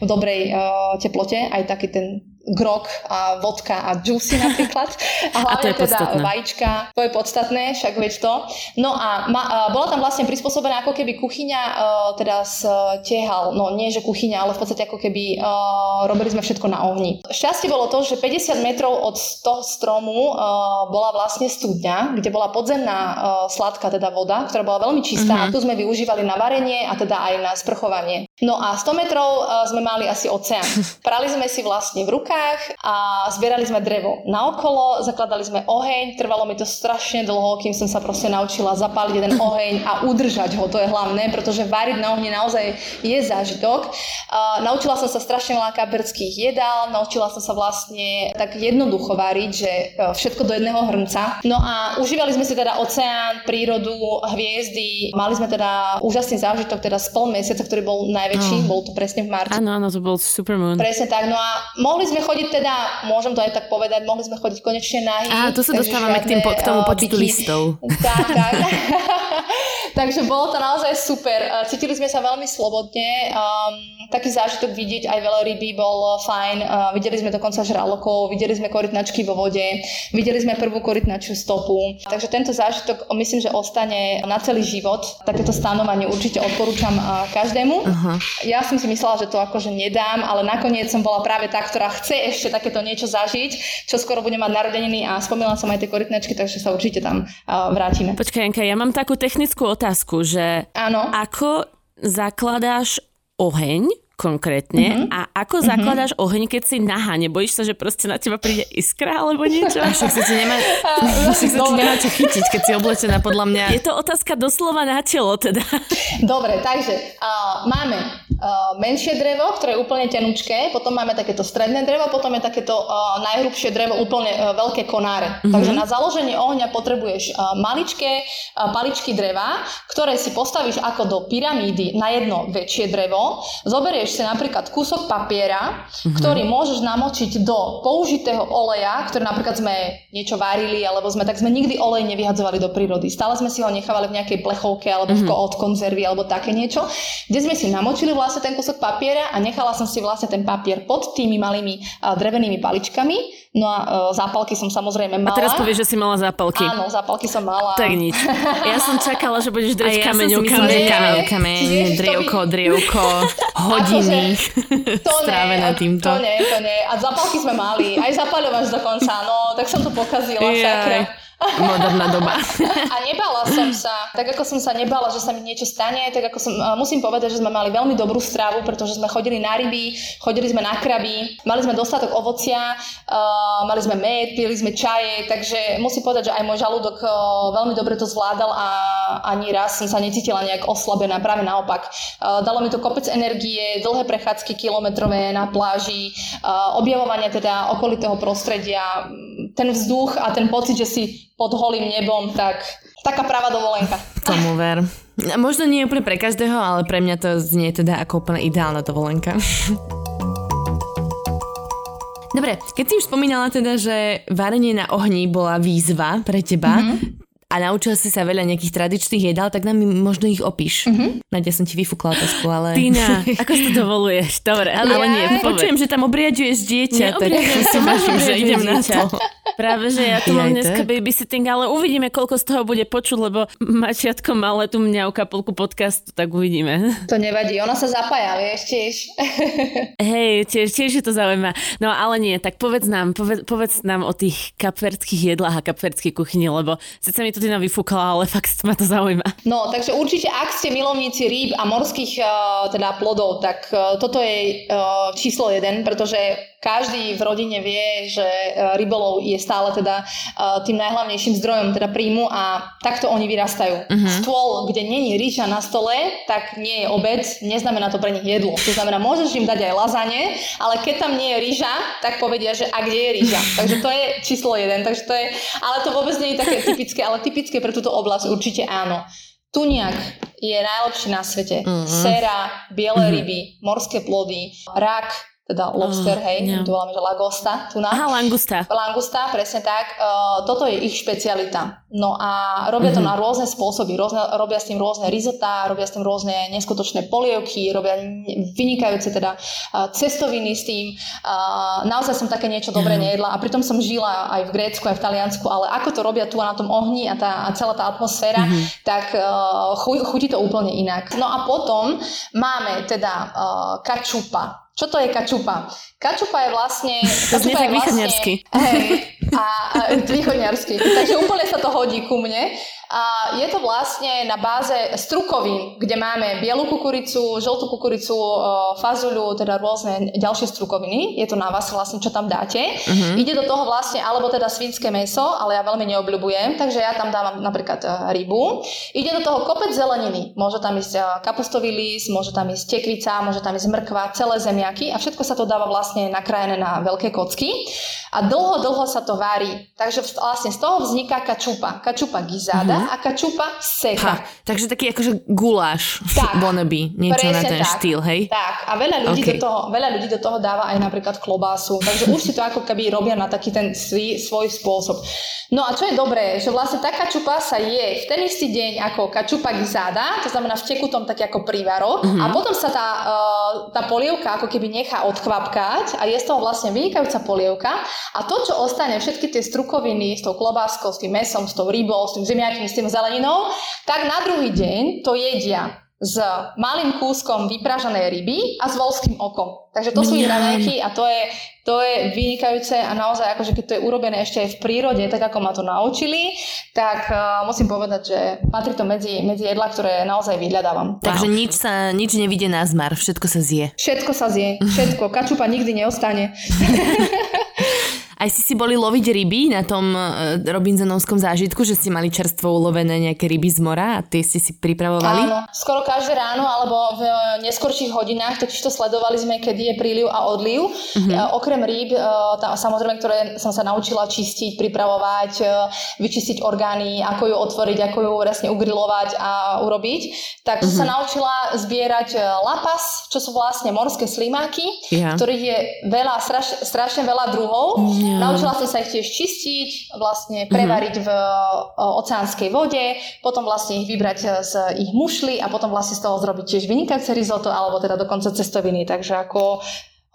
v dobrej eh, teplote, aj taký ten grok a vodka a juicy napríklad. A hlavne a to je teda podstatné. vajíčka, to je podstatné, však veď to. No a, ma, a bola tam vlastne prispôsobená ako keby kuchyňa uh, teda z tiehal, no nie že kuchyňa, ale v podstate ako keby uh, robili sme všetko na ohni. Šťastie bolo to, že 50 metrov od toho stromu uh, bola vlastne studňa, kde bola podzemná uh, sladká teda voda, ktorá bola veľmi čistá uh-huh. a tu sme využívali na varenie a teda aj na sprchovanie. No a 100 metrov uh, sme mali asi oceán. Prali sme si vlastne v rukách rukách a zbierali sme drevo na okolo, zakladali sme oheň, trvalo mi to strašne dlho, kým som sa proste naučila zapáliť jeden oheň a udržať ho, to je hlavné, pretože variť na ohni naozaj je zážitok. Uh, naučila som sa strašne veľa kaperských jedál, naučila som sa vlastne tak jednoducho variť, že uh, všetko do jedného hrnca. No a užívali sme si teda oceán, prírodu, hviezdy, mali sme teda úžasný zážitok teda z pol mesiaca, ktorý bol najväčší, oh. bol to presne v marci. Áno, áno, to bol supermoon. Presne tak, no a mohli sme chodiť teda, môžem to aj tak povedať, mohli sme chodiť konečne nahy. Á, tu sa dostávame k, tým, k tomu počtu listov. Tak, tak. Takže bolo to naozaj super. Cítili sme sa veľmi slobodne. Um, taký zážitok vidieť aj ryby bol fajn. Uh, videli sme dokonca žralokov, videli sme korytnačky vo vode, videli sme prvú korytnačiu stopu. Takže tento zážitok myslím, že ostane na celý život. Takéto stanovanie určite odporúčam uh, každému. Uh-huh. Ja som si myslela, že to akože nedám, ale nakoniec som bola práve tá, ktorá chce ešte takéto niečo zažiť, čo skoro bude mať narodeniny a spomínala som aj tie korytnačky, takže sa určite tam uh, vrátime. Počkaj, Janka, ja mám takú technickú otázku, že Áno. ako zakladáš oheň, konkrétne. Mm-hmm. A ako mm-hmm. zakladáš oheň, keď si nahá? Nebojíš sa, že proste na teba príde iskra alebo niečo? Však sa ti nemá, však sa ti nemá čo chytiť, keď si oblečená podľa mňa. Je to otázka doslova na telo teda. Dobre, takže uh, máme menšie drevo, ktoré je úplne tenučké, potom máme takéto stredné drevo, potom je takéto uh, najhrubšie drevo, úplne uh, veľké konáre. Mm-hmm. Takže na založenie ohňa potrebuješ uh, maličké uh, paličky dreva, ktoré si postavíš ako do pyramídy na jedno väčšie drevo, zoberieš si napríklad kúsok papiera, mm-hmm. ktorý môžeš namočiť do použitého oleja, ktorý napríklad sme niečo varili, alebo sme, tak sme nikdy olej nevyhadzovali do prírody. Stále sme si ho nechávali v nejakej plechovke alebo mm-hmm. od konzervy alebo také niečo, kde sme si namočili vlastne ten kúsok papiera a nechala som si vlastne ten papier pod tými malými uh, drevenými paličkami. No a uh, zápalky som samozrejme mala. A teraz povieš, že si mala zápalky. Áno, zápalky som mala. Tak nič. Ja som čakala, že budeš drieť ja kameňom, kameň, kameň, kameň, drievko, drievko, hodiny akože, strávené týmto. To nie, to nie. A zápalky sme mali, aj zapaľovač dokonca, no, tak som to pokazila, sakra. Moderná doba. A nebala som sa, tak ako som sa nebala, že sa mi niečo stane, tak ako som, musím povedať, že sme mali veľmi dobrú stravu, pretože sme chodili na ryby, chodili sme na kraby, mali sme dostatok ovocia, uh, mali sme med, pili sme čaje, takže musím povedať, že aj môj žalúdok uh, veľmi dobre to zvládal a ani raz som sa necítila nejak oslabená, práve naopak. Uh, dalo mi to kopec energie, dlhé prechádzky kilometrové na pláži, objavovanie teda okolitého prostredia, ten vzduch a ten pocit, že si pod holým nebom, tak taká práva dovolenka. Tomu ver. Možno nie úplne pre každého, ale pre mňa to znie teda ako úplne ideálna dovolenka. Dobre, keď si už spomínala teda, že varenie na ohni bola výzva pre teba, mm-hmm a naučil si sa veľa nejakých tradičných jedál, tak nám možno ich opíš. Mm-hmm. Nadia som ti vyfúkla otázku, ale... Tina, ako si to dovoluješ? Dobre, ale, ale nie, Počujem, že tam obriaduješ dieťa, tak si myslím, že idem na to. Práve, že ja tu mám dneska babysitting, ale uvidíme, koľko z toho bude počuť, lebo mačiatko malé tu mňa u kapolku podcastu, tak uvidíme. To nevadí, ona sa zapája, vieš, tiež. Hej, tiež, tiež je to zaujímavé. No ale nie, tak povedz nám, povedz, povedz nám o tých kapverských jedlách a kapverskej kuchyni, lebo sice mi to Tina vyfúkala, ale fakt ma to zaujíma. No, takže určite, ak ste milovníci rýb a morských uh, teda plodov, tak uh, toto je uh, číslo jeden, pretože každý v rodine vie, že rybolov je stále teda tým najhlavnejším zdrojom teda príjmu a takto oni vyrastajú. Uh-huh. Stôl, kde není ríža na stole, tak nie je obed, neznamená to pre nich jedlo. To znamená, môžeš im dať aj lazane, ale keď tam nie je rýža, tak povedia, že a kde je rýža. Takže to je číslo jeden. Takže to je, ale to vôbec nie je také typické, ale typické pre túto oblasť určite áno. Tuniak je najlepší na svete. Mm-hmm. Sera, biele mm-hmm. ryby, morské plody, rak, teda lobster, oh, hej, yeah. tu voláme, že lagosta, tuna. Aha, langusta. Langusta, presne tak. Uh, toto je ich špecialita. No a robia to mm-hmm. na rôzne spôsoby. Rôzne, robia s tým rôzne rizotá, robia s tým rôzne neskutočné polievky, robia vynikajúce teda uh, cestoviny s tým. Uh, naozaj som také niečo dobre yeah. nejedla a pritom som žila aj v Grécku, aj v Taliansku, ale ako to robia tu na tom ohni a, tá, a celá tá atmosféra, mm-hmm. tak uh, chutí to úplne inak. No a potom máme teda uh, kačupa, čo to je kačupa? Kačupa je vlastne... To znie tak vlastne, Hej, a, a východňarsky. Takže úplne sa to hodí ku mne. A je to vlastne na báze strukovín, kde máme bielu kukuricu, žltú kukuricu, fazuľu, teda rôzne ďalšie strukoviny. Je to na vás vlastne, čo tam dáte. Uh-huh. Ide do toho vlastne, alebo teda svinské meso, ale ja veľmi neobľúbujem, takže ja tam dávam napríklad e, rybu. Ide do toho kopec zeleniny. Môže tam ísť e, kapustový list, môže tam ísť tekvica, môže tam ísť mrkva, celé zemiaky a všetko sa to dáva vlastne nakrájené na veľké kocky. A dlho, dlho sa to varí. Takže vlastne z toho vzniká kačupa. Kačupa gizáda, uh-huh. A kačupa secha. Ha, takže taký akože guláš tak, wannabe, niečo na ten tak, štýl, hej? Tak, a veľa ľudí, okay. do toho, veľa ľudí do toho dáva aj napríklad klobásu, takže už si to ako keby robia na taký ten svý, svoj spôsob. No a čo je dobré, že vlastne tá kačupa sa je v ten istý deň ako kačupa gizáda, to znamená v tekutom tak ako prívarok uh-huh. a potom sa tá, uh, tá polievka ako keby nechá odkvapkať a je z toho vlastne vynikajúca polievka a to, čo ostane, všetky tie strukoviny s tou klobáskou, s tým mesom, s tou rybou, s tým s tým zeleninou, tak na druhý deň to jedia s malým kúskom vypražanej ryby a s volským okom. Takže to sú ich raňajky a to je, to je vynikajúce a naozaj akože keď to je urobené ešte aj v prírode, tak ako ma to naučili, tak uh, musím povedať, že patrí to medzi, medzi jedla, ktoré naozaj vyhľadávam. Takže wow. nič sa nič nevidie na zmar, všetko sa zje. Všetko sa zje, všetko. Kačupa nikdy neostane. Aj si si boli loviť ryby na tom uh, Robinsonovskom zážitku, že ste mali čerstvo ulovené nejaké ryby z mora a tie ste si pripravovali? Áno, skoro každé ráno alebo v e, neskorších hodinách, totiž to sledovali sme, kedy je príliv a odliv. Uh-huh. Uh, okrem rýb, uh, tá, samozrejme, ktoré som sa naučila čistiť, pripravovať, uh, vyčistiť orgány, ako ju otvoriť, ako ju vlastne ugrilovať a urobiť, tak uh-huh. sa naučila zbierať lapas, čo sú vlastne morské slimáky, yeah. ktorých je veľa, straš, strašne veľa druhov. Uh-huh Yeah. Naučila som sa ich tiež čistiť, vlastne prevariť v oceánskej vode, potom vlastne ich vybrať e, z ich mušly a potom vlastne z toho zrobiť tiež vynikajúce risotto alebo teda dokonca cestoviny. Takže ako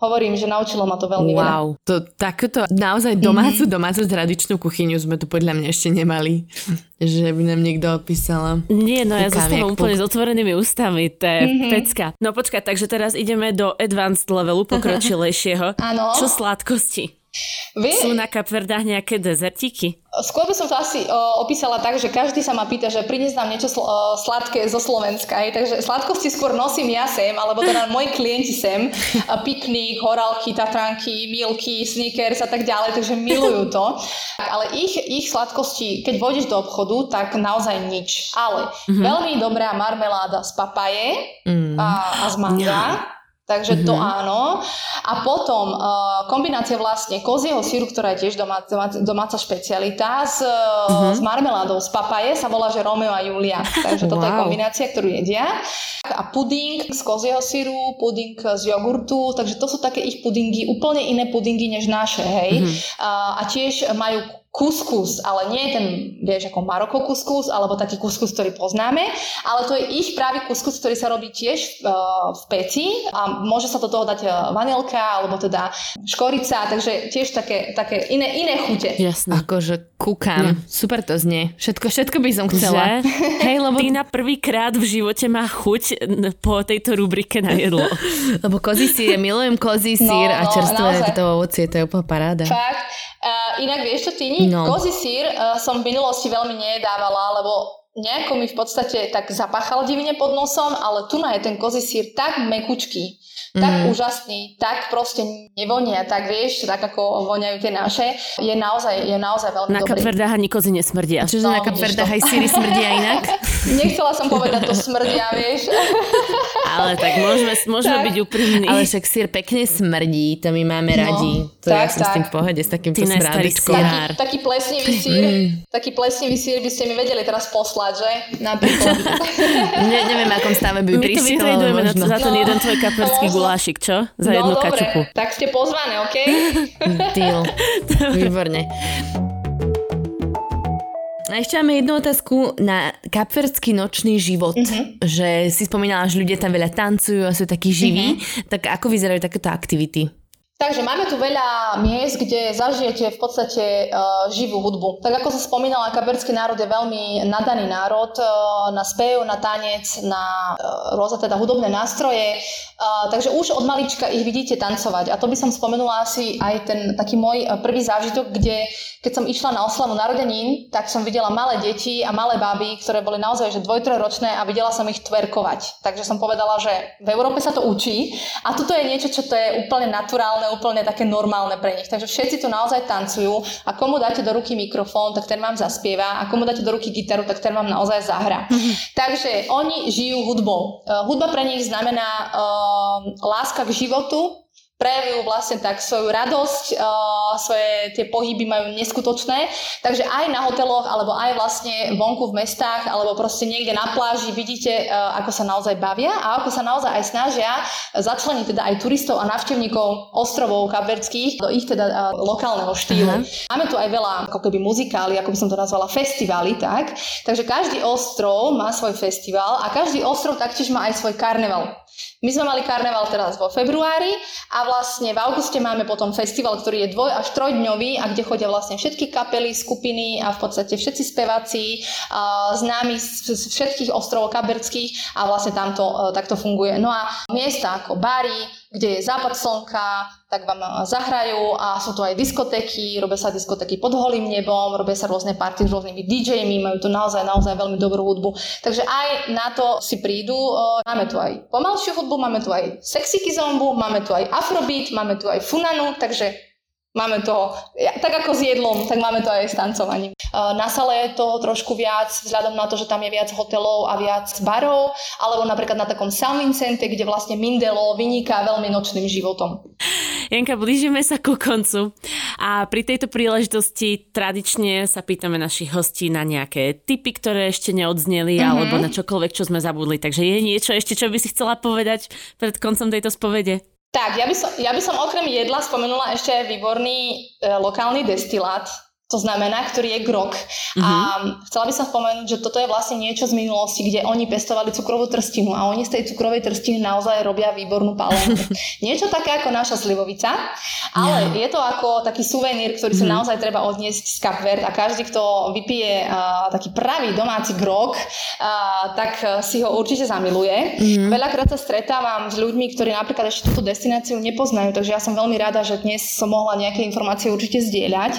hovorím, že naučilo ma to veľmi wow. veľa. To takéto naozaj domácu, mm-hmm. domácu tradičnú kuchyňu sme tu podľa mňa ešte nemali. že by nám niekto opísala. Nie, no ja zostávam úplne s otvorenými ústami, to je mm-hmm. pecka. No počkaj, takže teraz ideme do advanced levelu pokročilejšieho. Áno. Čo sladkosti? Vy? Sú na Kapverdách nejaké dezertiky? Skôr by som to asi o, opísala tak, že každý sa ma pýta, že priniesť nám niečo sl- o, sladké zo Slovenska. Hej. Takže sladkosti skôr nosím ja sem, alebo teda moji klienti sem. A piknik, horálky, tatranky, milky, sneakers a tak ďalej, takže milujú to. Ale ich, ich sladkosti, keď vôjdeš do obchodu, tak naozaj nič. Ale mm-hmm. veľmi dobrá marmeláda z papaje mm. a, a z manga. Yeah Takže mm-hmm. to mhm. áno. A potom uh, kombinácia vlastne kozieho síru, ktorá je tiež domá, domá, domáca špecialita s, mm-hmm. s marmeládou z papaje sa volá, že Romeo a Julia. Takže toto wow. je kombinácia, ktorú jedia. A puding z kozieho síru, puding z jogurtu, takže to sú také ich pudingy, úplne iné pudingy než naše, hej. Mm-hmm. Uh, a tiež majú kuskus, ale nie je ten, vieš, ako Maroko kuskus, alebo taký kuskus, ktorý poznáme, ale to je ich práve kuskus, ktorý sa robí tiež uh, v peci a môže sa do toho dať e, vanilka, alebo teda škorica, takže tiež také, také iné, iné chute. Jasne. Akože kúkam. Ja. Super to znie. Všetko, všetko by som chcela. Že? Hej, lebo ty na prvýkrát v živote má chuť po tejto rubrike na jedlo. lebo kozí sír, milujem kozí sír no, a čerstvé no, to ovocie, to je úplne paráda. Fakt. Inak vieš čo, Tini? No. Kozí sír uh, som v minulosti veľmi nedávala, lebo nejako mi v podstate tak zapáchal divne pod nosom, ale tu je ten kozí sír tak mekučký, tak mm. úžasný, tak proste nevonia, tak vieš, tak ako voňajú tie naše, je naozaj, je naozaj veľmi na dobrý. Na Kapverdách ani kozy nesmrdia. Čiže no, na Kapverdách aj síry smrdia inak? Nechcela som povedať, to smrdia, vieš. Ale tak môžeme, môžeme tak. byť úprimní. Ale však sír pekne smrdí, to my máme no, radi. To tak, ja som tak. s tým v pohode, s takýmto smradičkom. Taký, taký plesnivý sír, mm. taký plesnivý sír by ste mi vedeli teraz poslať, že? Napríklad. ne, neviem, akom stave by prišiel. My to možno. za ten no, jeden tvoj kaperský no, gulášik, čo? Za no, jednu dobre, kačupu. tak ste pozvané, OK? Deal. Výborne. A ešte máme jednu otázku na kapverský nočný život. Uh-huh. Že si spomínala, že ľudia tam veľa tancujú a sú takí živí. Uh-huh. Tak ako vyzerajú takéto aktivity? Takže máme tu veľa miest, kde zažijete v podstate uh, živú hudbu. Tak ako som spomínala, kaberský národ je veľmi nadaný národ uh, na spev, na tanec, na uh, rôzne teda hudobné nástroje. Uh, takže už od malička ich vidíte tancovať. A to by som spomenula asi aj ten taký môj prvý zážitok, kde keď som išla na oslavu narodenín, tak som videla malé deti a malé baby, ktoré boli naozaj že dvojtrojročné a videla som ich tverkovať. Takže som povedala, že v Európe sa to učí a toto je niečo, čo to je úplne naturálne, úplne také normálne pre nich. Takže všetci tu naozaj tancujú a komu dáte do ruky mikrofón, tak ten vám zaspieva a komu dáte do ruky gitaru, tak ten vám naozaj zahra. Mm-hmm. Takže oni žijú hudbou. Uh, hudba pre nich znamená uh, láska k životu, prejavujú vlastne tak svoju radosť, uh, svoje tie pohyby majú neskutočné. Takže aj na hoteloch, alebo aj vlastne vonku v mestách, alebo proste niekde na pláži vidíte, uh, ako sa naozaj bavia a ako sa naozaj aj snažia začleniť teda aj turistov a návštevníkov ostrovov kabverských do ich teda uh, lokálneho štýlu. Uh-huh. Máme tu aj veľa ako keby muzikály, ako by som to nazvala, festivaly, tak? Takže každý ostrov má svoj festival a každý ostrov taktiež má aj svoj karneval. My sme mali karneval teraz vo februári a vlastne v auguste máme potom festival, ktorý je dvoj až trojdňový a kde chodia vlastne všetky kapely, skupiny a v podstate všetci speváci známi z, všetkých ostrovov kaberských a vlastne tamto e, takto funguje. No a miesta ako Bari, kde je západ slnka, tak vám zahrajú a sú tu aj diskotéky, robia sa diskotéky pod holým nebom, robia sa rôzne party s rôznymi DJmi, majú tu naozaj, naozaj veľmi dobrú hudbu. Takže aj na to si prídu. Máme tu aj pomalšiu hudbu, máme tu aj sexy zombu, máme tu aj afrobeat, máme tu aj funanu, takže Máme to, tak ako s jedlom, tak máme to aj s tancovaním. Na sale je to trošku viac, vzhľadom na to, že tam je viac hotelov a viac barov, alebo napríklad na takom San Vincente, kde vlastne Mindelo vyniká veľmi nočným životom. Janka, blížime sa ku koncu a pri tejto príležitosti tradične sa pýtame našich hostí na nejaké tipy, ktoré ešte neodzneli mm-hmm. alebo na čokoľvek, čo sme zabudli. Takže je niečo ešte, čo by si chcela povedať pred koncom tejto spovede? Tak, ja by, som, ja by som okrem jedla spomenula ešte výborný e, lokálny destilát, to znamená, ktorý je grok. Uh-huh. A mhm. chcela by som spomenúť, že toto je vlastne niečo z minulosti, kde oni pestovali cukrovú trstinu a oni z tej cukrovej trstiny naozaj robia výbornú palenku. niečo také ako naša slivovica, ale yeah. je to ako taký suvenír, ktorý uh-huh. sa mhm. naozaj treba odniesť z Kapvert a každý, kto vypije uh, taký pravý domáci grok, uh, tak si ho určite zamiluje. Uh-huh. Veľakrát sa stretávam s ľuďmi, ktorí napríklad ešte túto destináciu nepoznajú, takže ja som veľmi rada, že dnes som mohla nejaké informácie určite zdieľať.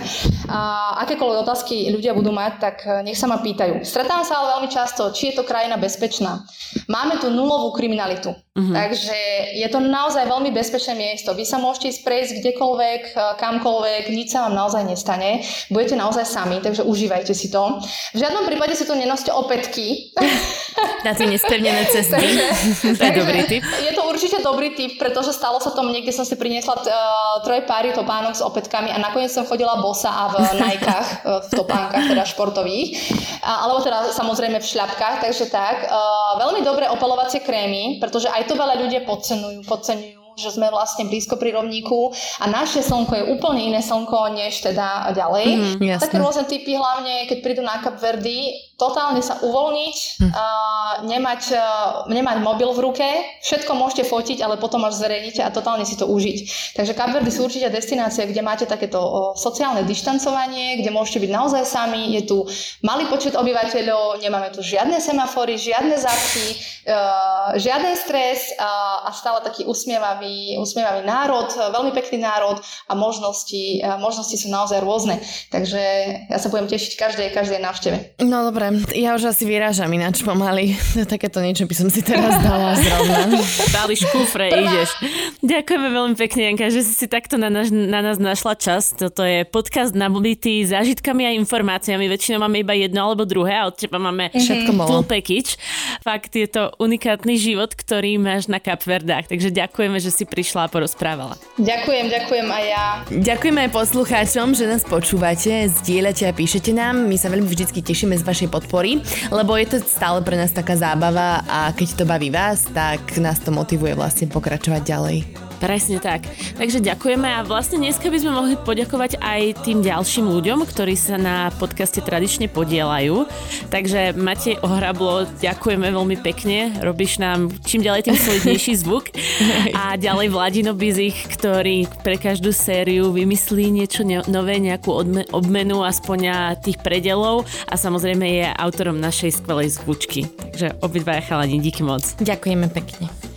Uh, akékoľvek otázky ľudia budú mať, tak eh, nech sa ma pýtajú. Stretávam sa ale veľmi často, či je to krajina bezpečná. Máme tu nulovú kriminalitu. Uh-huh. Takže je to naozaj veľmi bezpečné miesto. Vy sa môžete ísť prejsť kdekoľvek, eh, kamkoľvek, nič sa vám naozaj nestane. Budete naozaj sami, takže užívajte si to. V žiadnom prípade si tu nenoste opätky. Na tie nespevnené cesty. takže, to je dobrý tip. Je to určite dobrý tip, pretože stalo sa to niekde som si priniesla uh, troje páry topánok s opätkami a nakoniec som chodila bosa a v Nikách, e, v topánkach, teda športových, alebo teda samozrejme v šľapkách, takže tak. E, veľmi dobré opalovacie krémy, pretože aj to veľa ľudia podceňujú, podceňujú že sme vlastne blízko pri rovníku a naše slnko je úplne iné slnko, než teda ďalej. Mm, Také rôzne typy, hlavne keď prídu na Verdi, totálne sa uvoľniť, hm. uh, nemať, uh, nemať mobil v ruke, všetko môžete fotiť, ale potom až zverejnite a totálne si to užiť. Takže Kapverdy sú určite destinácie, kde máte takéto sociálne dištancovanie, kde môžete byť naozaj sami, je tu malý počet obyvateľov, nemáme tu žiadne semafory, žiadne zápky, uh, žiaden stres uh, a stále taký usmievavý, usmievavý národ, veľmi pekný národ a možnosti, možnosti sú naozaj rôzne. Takže ja sa budem tešiť každej, každej návšteve. No dobre, ja už asi vyrážam ináč pomaly. Takéto niečo by som si teraz dala zrovna. Dali škufre, ideš. Ďakujeme veľmi pekne, Janka, že si si takto na, naš, na nás našla čas. Toto je podcast nabitý zážitkami a informáciami. Väčšinou máme iba jedno alebo druhé a od teba máme všetko full package. Fakt je to unikátny život, ktorý máš na Kapverdách. Takže ďakujeme, že si prišla a porozprávala. Ďakujem, ďakujem aj ja. Ďakujeme aj poslucháčom, že nás počúvate, zdieľate a píšete nám. My sa veľmi vždy tešíme z vašej podpory, lebo je to stále pre nás taká zábava a keď to baví vás, tak nás to motivuje vlastne pokračovať ďalej. Presne tak. Takže ďakujeme a vlastne dneska by sme mohli poďakovať aj tým ďalším ľuďom, ktorí sa na podcaste tradične podielajú. Takže Matej Ohrablo, ďakujeme veľmi pekne. Robíš nám čím ďalej tým solidnejší zvuk. A ďalej Vladino Bizich, ktorý pre každú sériu vymyslí niečo nové, nejakú obmenu aspoň tých predelov a samozrejme je autorom našej skvelej zvučky. Takže obidvaja chalani, díky moc. Ďakujeme pekne.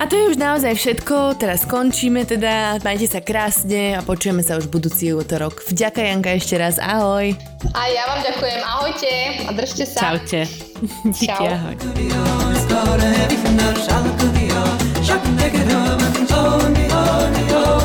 A to je už naozaj všetko, teraz končíme teda, majte sa krásne a počujeme sa už budúci útorok. Vďaka Janka ešte raz, ahoj. A ja vám ďakujem, ahojte a držte sa. Čaute. Díky, Čau. ahoj. شب نگرم تو میانی